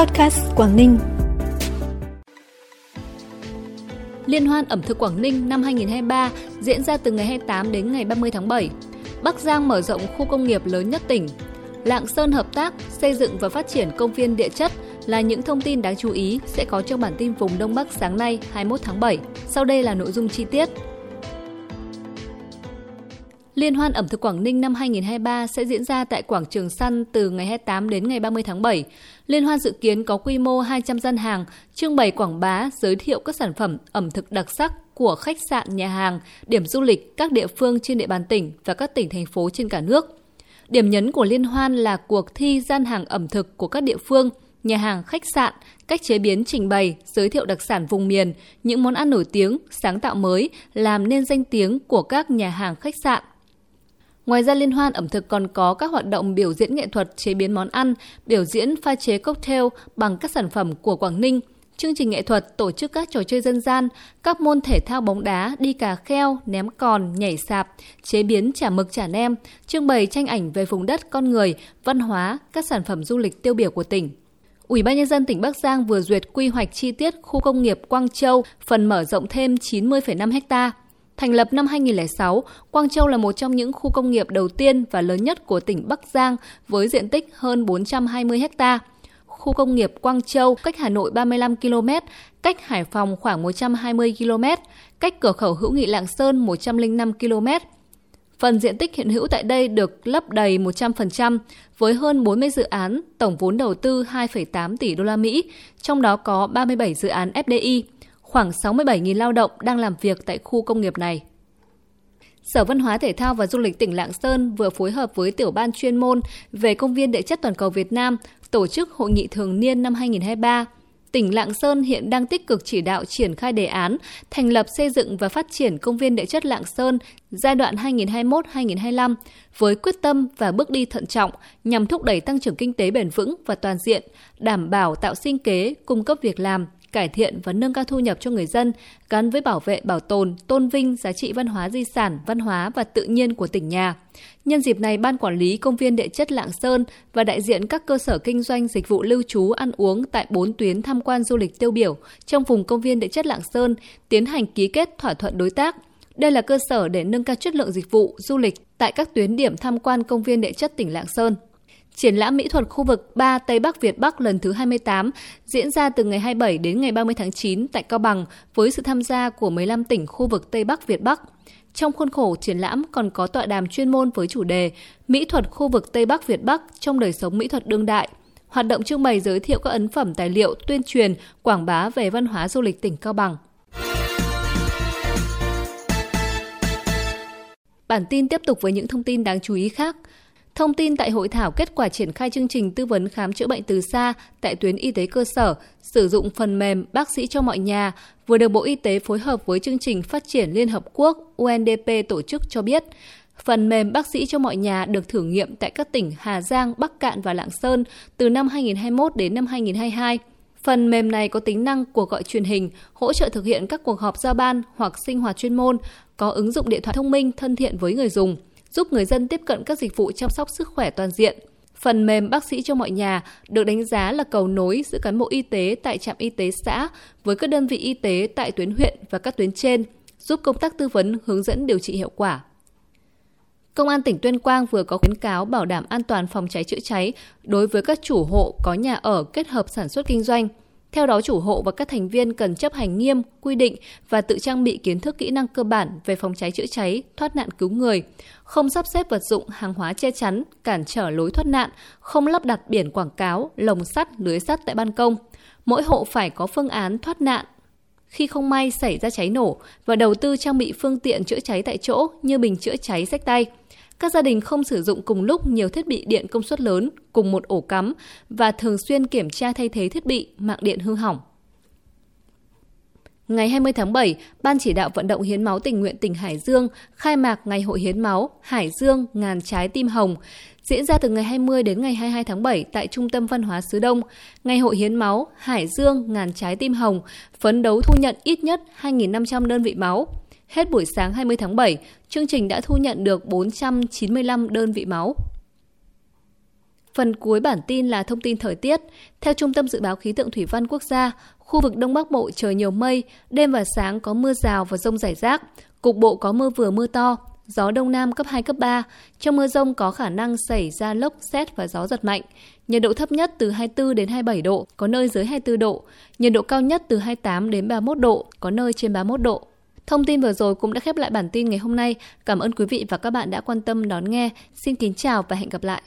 Podcast Quảng Ninh. Liên hoan ẩm thực Quảng Ninh năm 2023 diễn ra từ ngày 28 đến ngày 30 tháng 7. Bắc Giang mở rộng khu công nghiệp lớn nhất tỉnh. Lạng Sơn hợp tác, xây dựng và phát triển công viên địa chất là những thông tin đáng chú ý sẽ có trong bản tin vùng Đông Bắc sáng nay 21 tháng 7. Sau đây là nội dung chi tiết. Liên hoan ẩm thực Quảng Ninh năm 2023 sẽ diễn ra tại quảng trường Săn từ ngày 28 đến ngày 30 tháng 7. Liên hoan dự kiến có quy mô 200 gian hàng, trưng bày quảng bá, giới thiệu các sản phẩm ẩm thực đặc sắc của khách sạn, nhà hàng, điểm du lịch các địa phương trên địa bàn tỉnh và các tỉnh thành phố trên cả nước. Điểm nhấn của liên hoan là cuộc thi gian hàng ẩm thực của các địa phương, nhà hàng, khách sạn, cách chế biến trình bày, giới thiệu đặc sản vùng miền, những món ăn nổi tiếng, sáng tạo mới, làm nên danh tiếng của các nhà hàng khách sạn. Ngoài ra liên hoan ẩm thực còn có các hoạt động biểu diễn nghệ thuật chế biến món ăn, biểu diễn pha chế cocktail bằng các sản phẩm của Quảng Ninh, chương trình nghệ thuật tổ chức các trò chơi dân gian, các môn thể thao bóng đá, đi cà kheo, ném còn, nhảy sạp, chế biến chả mực chả nem, trưng bày tranh ảnh về vùng đất con người, văn hóa, các sản phẩm du lịch tiêu biểu của tỉnh. Ủy ban nhân dân tỉnh Bắc Giang vừa duyệt quy hoạch chi tiết khu công nghiệp Quang Châu, phần mở rộng thêm 90,5 ha. Thành lập năm 2006, Quang Châu là một trong những khu công nghiệp đầu tiên và lớn nhất của tỉnh Bắc Giang với diện tích hơn 420 ha. Khu công nghiệp Quang Châu cách Hà Nội 35 km, cách Hải Phòng khoảng 120 km, cách cửa khẩu hữu nghị Lạng Sơn 105 km. Phần diện tích hiện hữu tại đây được lấp đầy 100% với hơn 40 dự án, tổng vốn đầu tư 2,8 tỷ đô la Mỹ, trong đó có 37 dự án FDI khoảng 67.000 lao động đang làm việc tại khu công nghiệp này. Sở Văn hóa Thể thao và Du lịch tỉnh Lạng Sơn vừa phối hợp với tiểu ban chuyên môn về Công viên Địa chất Toàn cầu Việt Nam tổ chức hội nghị thường niên năm 2023. Tỉnh Lạng Sơn hiện đang tích cực chỉ đạo triển khai đề án thành lập xây dựng và phát triển công viên địa chất Lạng Sơn giai đoạn 2021-2025 với quyết tâm và bước đi thận trọng nhằm thúc đẩy tăng trưởng kinh tế bền vững và toàn diện, đảm bảo tạo sinh kế, cung cấp việc làm, cải thiện và nâng cao thu nhập cho người dân gắn với bảo vệ, bảo tồn, tôn vinh giá trị văn hóa di sản, văn hóa và tự nhiên của tỉnh nhà. Nhân dịp này, Ban Quản lý Công viên Địa chất Lạng Sơn và đại diện các cơ sở kinh doanh dịch vụ lưu trú ăn uống tại bốn tuyến tham quan du lịch tiêu biểu trong vùng Công viên Địa chất Lạng Sơn tiến hành ký kết thỏa thuận đối tác. Đây là cơ sở để nâng cao chất lượng dịch vụ du lịch tại các tuyến điểm tham quan công viên địa chất tỉnh Lạng Sơn. Triển lãm mỹ thuật khu vực 3 Tây Bắc Việt Bắc lần thứ 28 diễn ra từ ngày 27 đến ngày 30 tháng 9 tại Cao Bằng với sự tham gia của 15 tỉnh khu vực Tây Bắc Việt Bắc. Trong khuôn khổ triển lãm còn có tọa đàm chuyên môn với chủ đề Mỹ thuật khu vực Tây Bắc Việt Bắc trong đời sống mỹ thuật đương đại. Hoạt động trưng bày giới thiệu các ấn phẩm tài liệu tuyên truyền, quảng bá về văn hóa du lịch tỉnh Cao Bằng. Bản tin tiếp tục với những thông tin đáng chú ý khác. Thông tin tại hội thảo kết quả triển khai chương trình tư vấn khám chữa bệnh từ xa tại tuyến y tế cơ sở, sử dụng phần mềm bác sĩ cho mọi nhà vừa được Bộ Y tế phối hợp với chương trình phát triển Liên Hợp Quốc UNDP tổ chức cho biết. Phần mềm bác sĩ cho mọi nhà được thử nghiệm tại các tỉnh Hà Giang, Bắc Cạn và Lạng Sơn từ năm 2021 đến năm 2022. Phần mềm này có tính năng cuộc gọi truyền hình, hỗ trợ thực hiện các cuộc họp giao ban hoặc sinh hoạt chuyên môn, có ứng dụng điện thoại thông minh thân thiện với người dùng – giúp người dân tiếp cận các dịch vụ chăm sóc sức khỏe toàn diện. Phần mềm bác sĩ cho mọi nhà được đánh giá là cầu nối giữa cán bộ y tế tại trạm y tế xã với các đơn vị y tế tại tuyến huyện và các tuyến trên, giúp công tác tư vấn hướng dẫn điều trị hiệu quả. Công an tỉnh Tuyên Quang vừa có khuyến cáo bảo đảm an toàn phòng cháy chữa cháy đối với các chủ hộ có nhà ở kết hợp sản xuất kinh doanh – theo đó, chủ hộ và các thành viên cần chấp hành nghiêm quy định và tự trang bị kiến thức kỹ năng cơ bản về phòng cháy chữa cháy, thoát nạn cứu người, không sắp xếp vật dụng, hàng hóa che chắn, cản trở lối thoát nạn, không lắp đặt biển quảng cáo, lồng sắt, lưới sắt tại ban công. Mỗi hộ phải có phương án thoát nạn khi không may xảy ra cháy nổ và đầu tư trang bị phương tiện chữa cháy tại chỗ như bình chữa cháy sách tay – các gia đình không sử dụng cùng lúc nhiều thiết bị điện công suất lớn cùng một ổ cắm và thường xuyên kiểm tra thay thế thiết bị mạng điện hư hỏng. Ngày 20 tháng 7, Ban chỉ đạo vận động hiến máu tình nguyện tỉnh Hải Dương khai mạc Ngày hội hiến máu Hải Dương ngàn trái tim hồng diễn ra từ ngày 20 đến ngày 22 tháng 7 tại Trung tâm Văn hóa Sứ Đông. Ngày hội hiến máu Hải Dương ngàn trái tim hồng phấn đấu thu nhận ít nhất 2.500 đơn vị máu. Hết buổi sáng 20 tháng 7, chương trình đã thu nhận được 495 đơn vị máu. Phần cuối bản tin là thông tin thời tiết. Theo Trung tâm Dự báo Khí tượng Thủy văn Quốc gia, khu vực Đông Bắc Bộ trời nhiều mây, đêm và sáng có mưa rào và rông rải rác, cục bộ có mưa vừa mưa to, gió đông nam cấp 2, cấp 3. Trong mưa rông có khả năng xảy ra lốc, xét và gió giật mạnh. Nhiệt độ thấp nhất từ 24 đến 27 độ, có nơi dưới 24 độ. Nhiệt độ cao nhất từ 28 đến 31 độ, có nơi trên 31 độ. Thông tin vừa rồi cũng đã khép lại bản tin ngày hôm nay. Cảm ơn quý vị và các bạn đã quan tâm đón nghe. Xin kính chào và hẹn gặp lại.